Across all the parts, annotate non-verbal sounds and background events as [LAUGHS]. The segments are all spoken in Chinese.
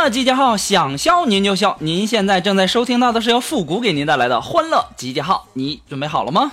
欢乐集结号，想笑您就笑。您现在正在收听到的是由复古给您带来的欢乐集结号，你准备好了吗？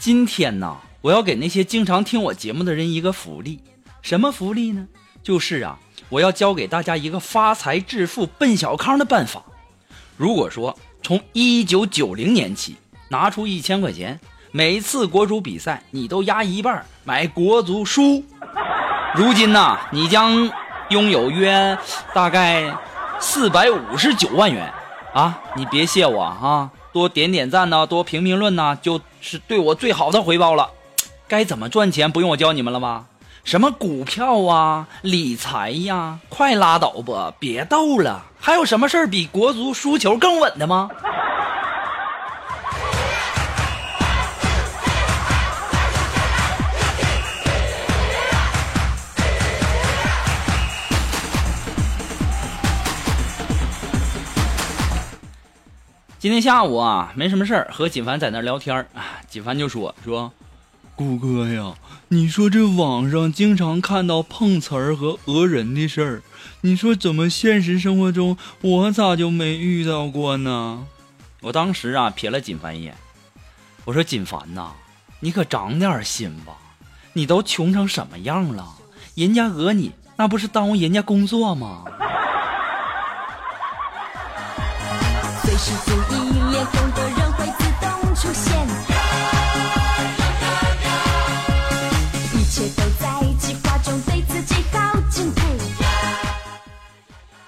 今天呢，我要给那些经常听我节目的人一个福利，什么福利呢？就是啊，我要教给大家一个发财致富、奔小康的办法。如果说从一九九零年起，拿出一千块钱，每次国足比赛你都压一半买国足输，如今呢，你将拥有约大概四百五十九万元啊！你别谢我啊，多点点赞呐、多评评论呐、就是对我最好的回报了。该怎么赚钱，不用我教你们了吧？什么股票啊、理财呀，快拉倒吧，别逗了！还有什么事儿比国足输球更稳的吗？今天下午啊，没什么事儿，和锦凡在那儿聊天儿啊。锦凡就说说，谷哥呀，你说这网上经常看到碰瓷儿和讹人的事儿，你说怎么现实生活中我咋就没遇到过呢？我当时啊瞥了锦凡一眼，我说锦凡呐，你可长点心吧，你都穷成什么样了，人家讹你那不是耽误人家工作吗？随时注意，脸红的人会自动出现。一切都在计划中，对自己好敬佩。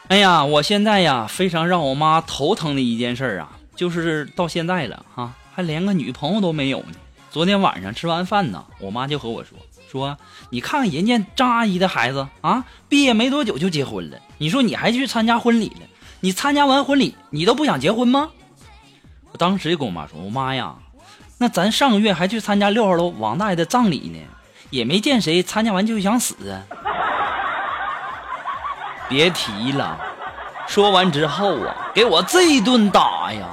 哎呀，我现在呀，非常让我妈头疼的一件事啊，就是到现在了哈、还连个女朋友都没有呢。昨天晚上吃完饭呢，我妈就和我说说，你看看人家张阿姨的孩子啊，毕业没多久就结婚了，你说你还去参加婚礼了？你参加完婚礼，你都不想结婚吗？我当时就跟我妈说，我妈呀，那咱上个月还去参加六号楼王大爷的葬礼呢，也没见谁参加完就想死啊。别提了。说完之后啊，给我这一顿打呀，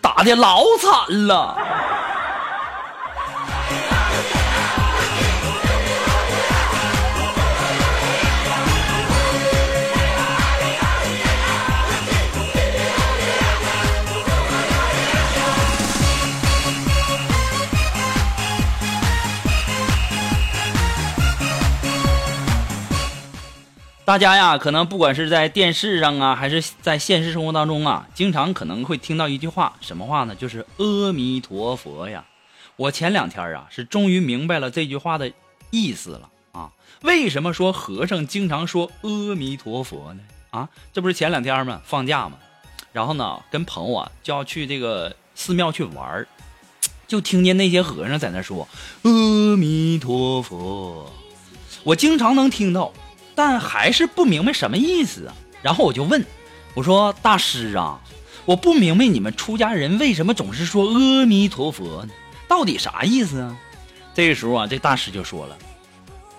打的老惨了。大家呀，可能不管是在电视上啊，还是在现实生活当中啊，经常可能会听到一句话，什么话呢？就是阿弥陀佛呀。我前两天啊，是终于明白了这句话的意思了啊。为什么说和尚经常说阿弥陀佛呢？啊，这不是前两天吗？放假嘛，然后呢，跟朋友啊就要去这个寺庙去玩儿就听见那些和尚在那说阿弥陀佛，我经常能听到。但还是不明白什么意思啊。然后我就问，我说大师啊，我不明白你们出家人为什么总是说阿弥陀佛呢？到底啥意思啊？这时候啊，这大师就说了，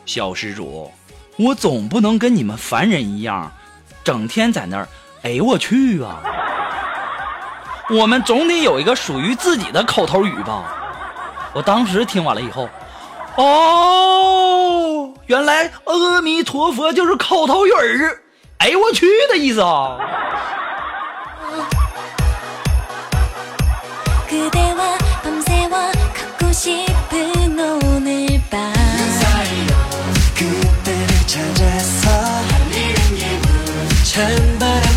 小施主，我总不能跟你们凡人一样，整天在那儿，哎我去啊！[LAUGHS] 我们总得有一个属于自己的口头语吧？我当时听完了以后，哦，原来阿弥陀佛就是口头语儿，哎呦我去的意思啊！ 그대와 밤새워 갖고 싶은 오늘 밤 그때를 찾아서 찬바람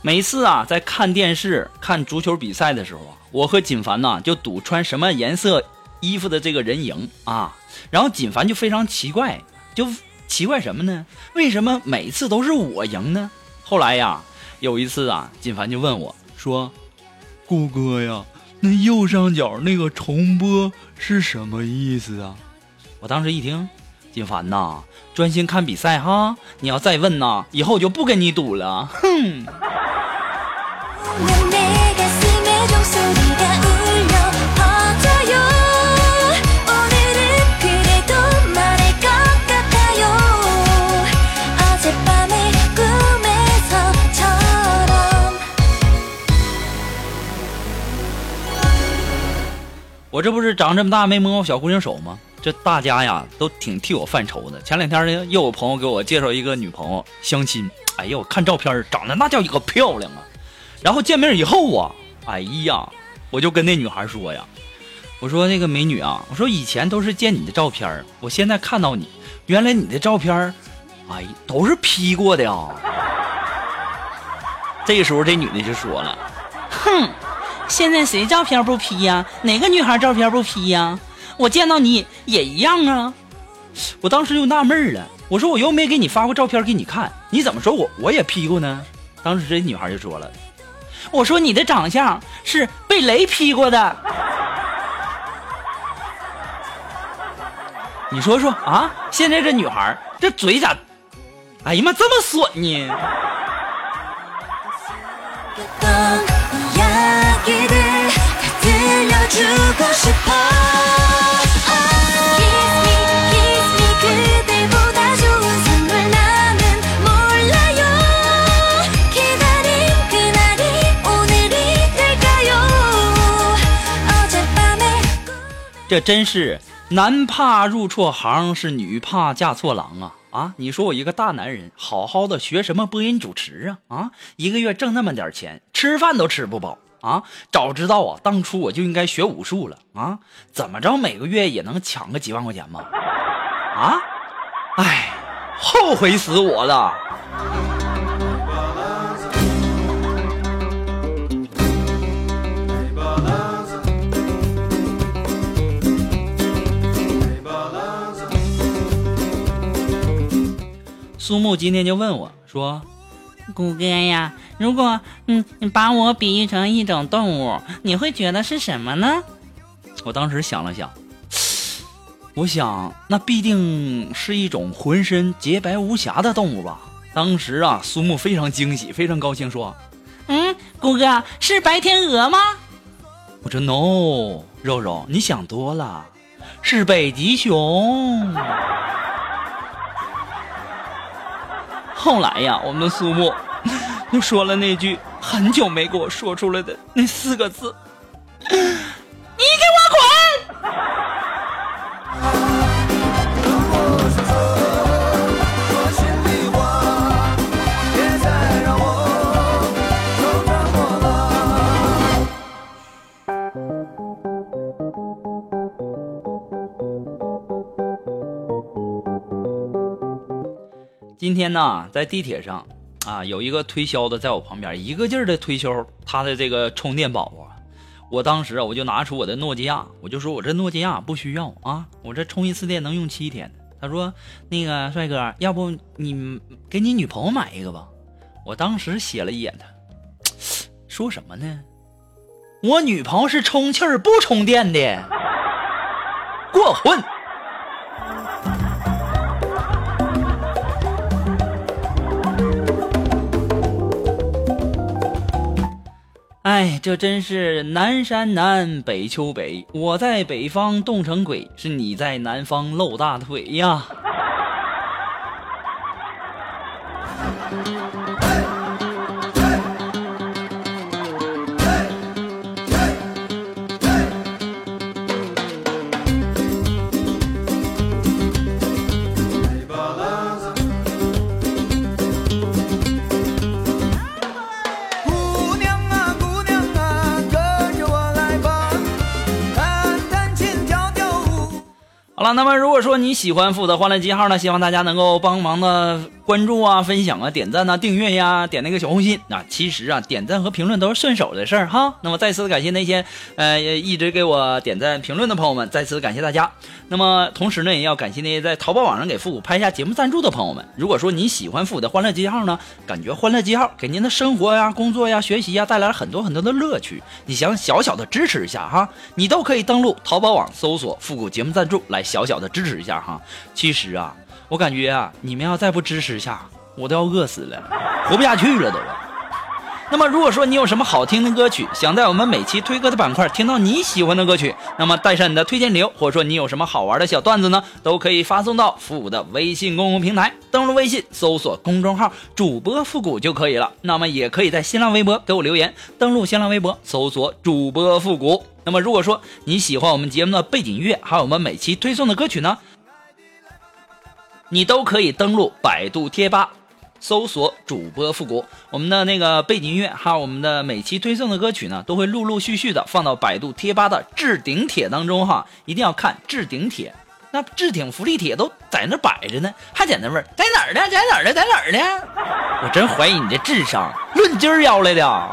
每次啊，在看电视、看足球比赛的时候啊，我和锦凡呐就赌穿什么颜色衣服的这个人赢啊。然后锦凡就非常奇怪，就奇怪什么呢？为什么每次都是我赢呢？后来呀，有一次啊，锦凡就问我说：“顾哥呀，那右上角那个重播是什么意思啊？”我当时一听，金凡呐专心看比赛哈你要再问呐以后我就不跟你赌了。哼。我这不是长这么大没摸过小姑娘手吗？这大家呀都挺替我犯愁的。前两天呢，又有朋友给我介绍一个女朋友相亲，哎呦，看照片长得那叫一个漂亮啊。然后见面以后啊，哎呀，我就跟那女孩说呀，我说那个美女啊，我说以前都是见你的照片，我现在看到你，原来你的照片，哎，都是 P 过的呀。[LAUGHS] 这时候这女的就说了，哼。现在谁照片不 P 呀？哪个女孩照片不 P 呀？我见到你也一样啊！我当时就纳闷了，我说我又没给你发过照片给你看，你怎么说我我也 P 过呢？当时这女孩就说了，我说你的长相是被雷 P 过的。[LAUGHS] 你说说啊，现在这女孩这嘴咋，哎呀妈这么损呢？这真是男怕入错行，是女怕嫁错郎啊！啊，你说我一个大男人，好好的学什么播音主持啊？啊，一个月挣那么点钱，吃饭都吃不饱啊！早知道啊，当初我就应该学武术了啊！怎么着，每个月也能抢个几万块钱吧？啊！哎，后悔死我了！苏木今天就问我说：“谷歌呀，如果嗯你把我比喻成一种动物，你会觉得是什么呢？我当时想了想，我想那必定是一种浑身洁白无瑕的动物吧。当时啊，苏木非常惊喜，非常高兴，说嗯，谷歌是白天鹅吗？：“我说 no，肉肉，你想多了，是北极熊。”后来呀，我们苏木又 [LAUGHS] 说了那句很久没给我说出来的那四个字：“今天呢，在地铁上啊，有一个推销的在我旁边，一个劲儿的推销他的这个充电宝啊。我当时啊，我就拿出我的诺基亚，我就说我这诺基亚不需要啊，我这充一次电能用七天。他说：“那个帅哥，要不你给你女朋友买一个吧？”我当时瞥了一眼他，说什么呢？我女朋友是充气儿不充电的，[LAUGHS] 过混。哎，这真是南山南，北秋北。我在北方冻成鬼，是你在南方露大腿呀。那如果说你喜欢复古的欢乐记号呢，希望大家能够帮忙的关注啊、分享啊、点赞啊、订阅呀、点那个小红心。啊、其实啊，点赞和评论都是顺手的事儿哈。那么再次感谢那些呃一直给我点赞评论的朋友们，再次感谢大家。那么同时呢，也要感谢那些在淘宝网上给复古拍下节目赞助的朋友们。如果说你喜欢复古的欢乐记号呢，感觉欢乐记号给您的生活呀、工作呀、学习呀带来了很多很多的乐趣，你想小小的支持一下哈，你都可以登录淘宝网搜索“复古节目赞助”来小小的支持一下哈。其实啊，我感觉啊，你们要再不支持一下，我都要饿死了，活不下去了都。那么，如果说你有什么好听的歌曲，想在我们每期推歌的板块听到你喜欢的歌曲，那么带上你的推荐理由，或者说你有什么好玩的小段子呢，都可以发送到复古的微信公共平台，登录微信搜索公众号“主播复古”就可以了。那么也可以在新浪微博给我留言，登录新浪微博搜索“主播复古”。那么如果说你喜欢我们节目的背景音乐，还有我们每期推送的歌曲呢，你都可以登录百度贴吧。搜索主播复古，我们的那个背景音乐，还有我们的每期推送的歌曲呢，都会陆陆续续的放到百度贴吧的置顶帖当中哈，一定要看置顶帖。那置顶福利帖都在那摆着呢，还在那问在哪儿呢？在哪儿呢？在哪儿呢？我真怀疑你的智商，论斤儿要来的。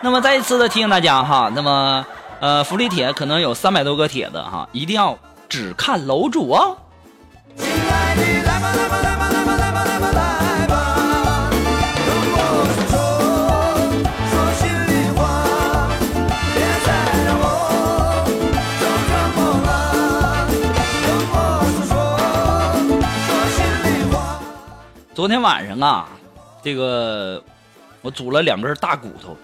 那么再一次的提醒大家哈，那么呃福利帖可能有三百多个帖子哈，一定要只看楼主哦。昨天晚上啊，这个我煮了两根大骨头，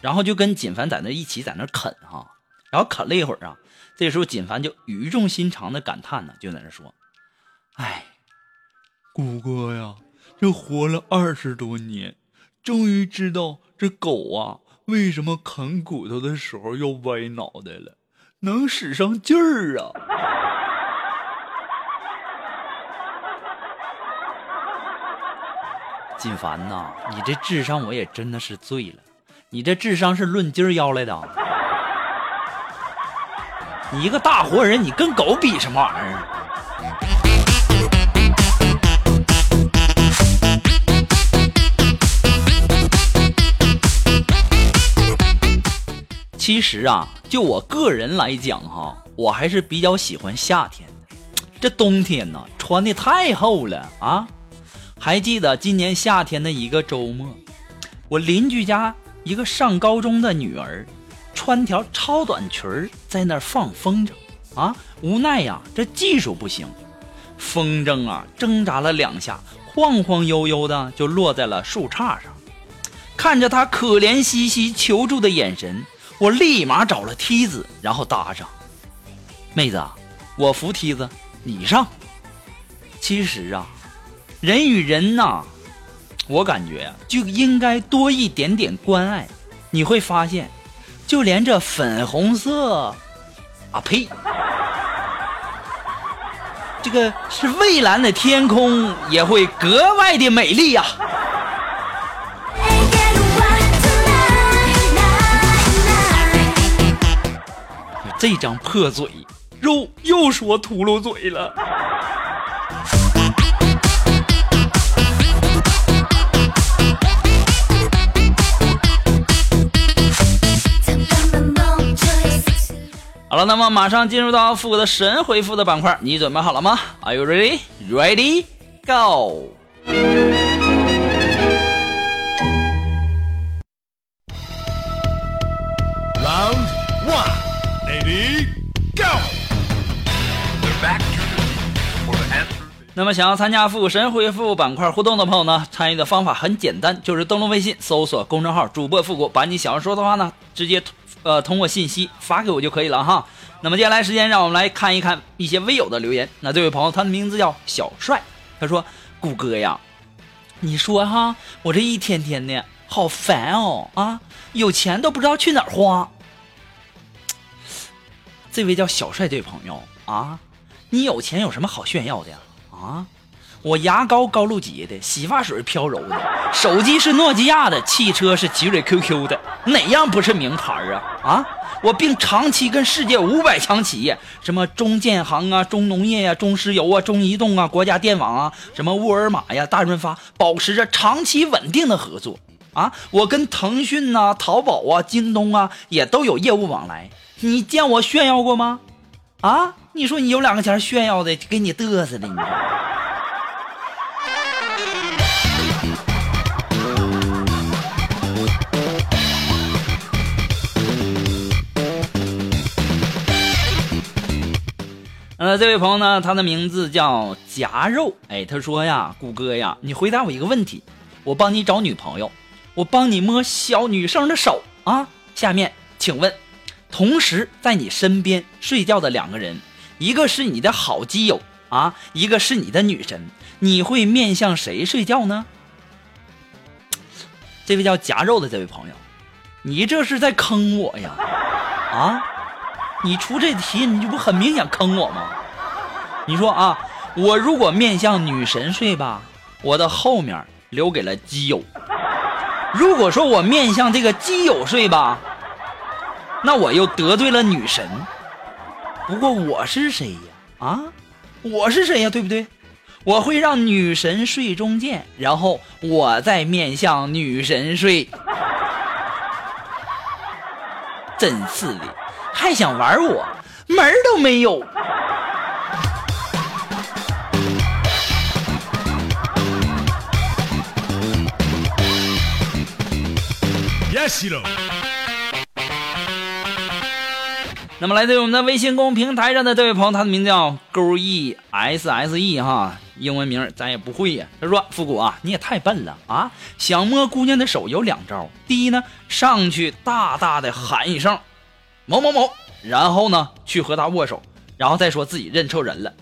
然后就跟锦凡在那一起在那啃哈，然后啃了一会儿啊，这时候锦凡就语重心长的感叹呢，就在那说：“哎，谷歌呀，这活了二十多年，终于知道这狗啊为什么啃骨头的时候要歪脑袋了，能使上劲儿啊！[LAUGHS] 锦凡呐，你这智商我也真的是醉了，你这智商是论斤儿要来的。你一个大活人，你跟狗比什么玩意儿？其实啊，就我个人来讲哈，我还是比较喜欢夏天的。这冬天呢，穿的太厚了啊。还记得今年夏天的一个周末，我邻居家一个上高中的女儿，穿条超短裙儿在那儿放风筝啊。无奈呀，这技术不行，风筝啊挣扎了两下，晃晃悠悠的就落在了树杈上。看着她可怜兮兮求助的眼神，我立马找了梯子，然后搭上。妹子，我扶梯子，你上。其实啊，人与人呐、我感觉呀、就应该多一点点关爱。你会发现，就连这粉红色，啊呸，这个是蔚蓝的天空也会格外的美丽呀、这张破嘴，又又说秃噜嘴了。好了，那么马上进入到复古的神回复的板块，你准备好了吗？Are you ready? Ready? Go! 那么想要参加复古神回复板块互动的朋友呢，参与的方法很简单，就是登录微信搜索公众号“主播复古”，把你想要说的话呢，直接呃通过信息发给我就可以了哈。那么接下来时间，让我们来看一看一些微友的留言。那这位朋友他的名字叫小帅，他说：“谷歌呀，你说哈，我这一天天的好烦哦啊，有钱都不知道去哪儿花。” [TSK] 这位叫小帅这位朋友啊，你有钱有什么好炫耀的呀？啊，我牙膏高露洁的，洗发水飘柔的，手机是诺基亚的，汽车是奇瑞 QQ 的，哪样不是名牌啊？啊！我并长期跟世界五百强企业，什么中建行啊、中农业呀、中石油啊、中移动啊、国家电网啊、什么沃尔玛呀、大润发，保持着长期稳定的合作啊。我跟腾讯呐、淘宝啊、京东啊也都有业务往来。你见我炫耀过吗？啊！你说你有两个钱炫耀的，给你嘚瑟的你。呃，这位朋友呢，他的名字叫夹肉。哎，他说呀，谷歌呀，你回答我一个问题，我帮你找女朋友，我帮你摸小女生的手啊。下面请问，同时在你身边睡觉的两个人，一个是你的好基友啊，一个是你的女神，你会面向谁睡觉呢？这位叫夹肉的这位朋友，你这是在坑我呀？啊？你出这题，你这不很明显坑我吗？你说啊，我如果面向女神睡吧，我的后面留给了基友；如果说我面向这个基友睡吧，那我又得罪了女神。不过我是谁呀？啊，我是谁呀？对不对？我会让女神睡中间，然后我再面向女神睡。[LAUGHS] 真是的，还想玩我，门儿都没有。那么来自于我们的微信公众平台上的这位朋友，他的名字叫勾 e s s e 哈，英文名咱也不会呀。他说：“复古啊，你也太笨了啊！想摸姑娘的手有两招，第一呢，上去大大的喊一声某某某，然后呢去和她握手，然后再说自己认错人了。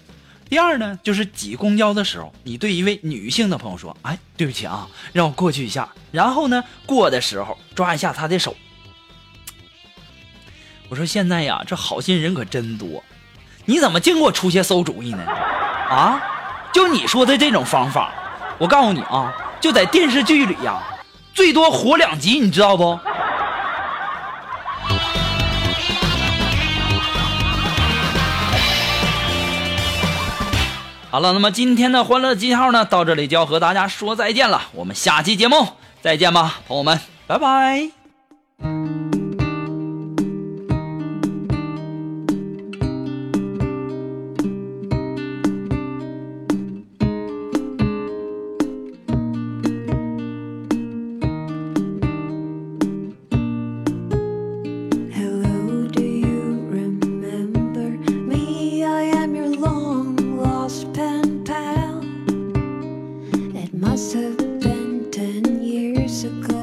第二呢，就是挤公交的时候，你对一位女性的朋友说：‘哎，对不起啊，让我过去一下。’然后呢，过的时候抓一下她的手。我说现在呀，这好心人可真多，你怎么净给我出些馊主意呢？啊，就你说的这种方法，我告诉你啊，就在电视剧里呀，最多火两集，你知道不？好了，那么今天的欢乐记号呢，到这里就要和大家说再见了。我们下期节目再见吧，朋友们，拜拜。Must have been ten years ago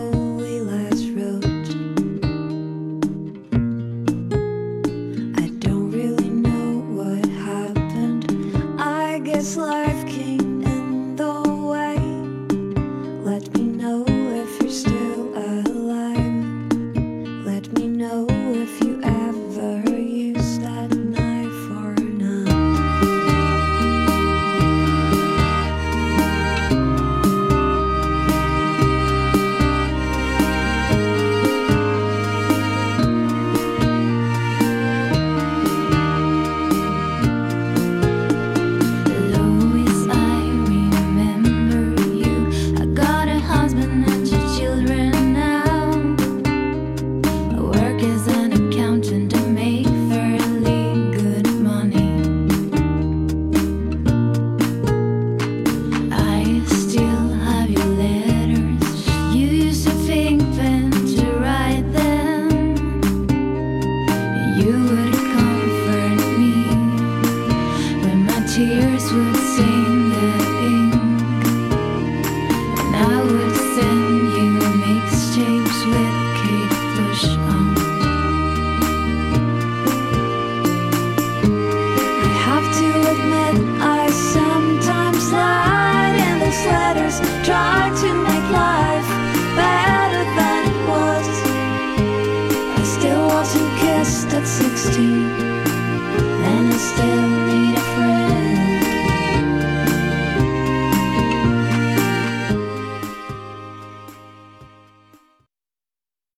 sing.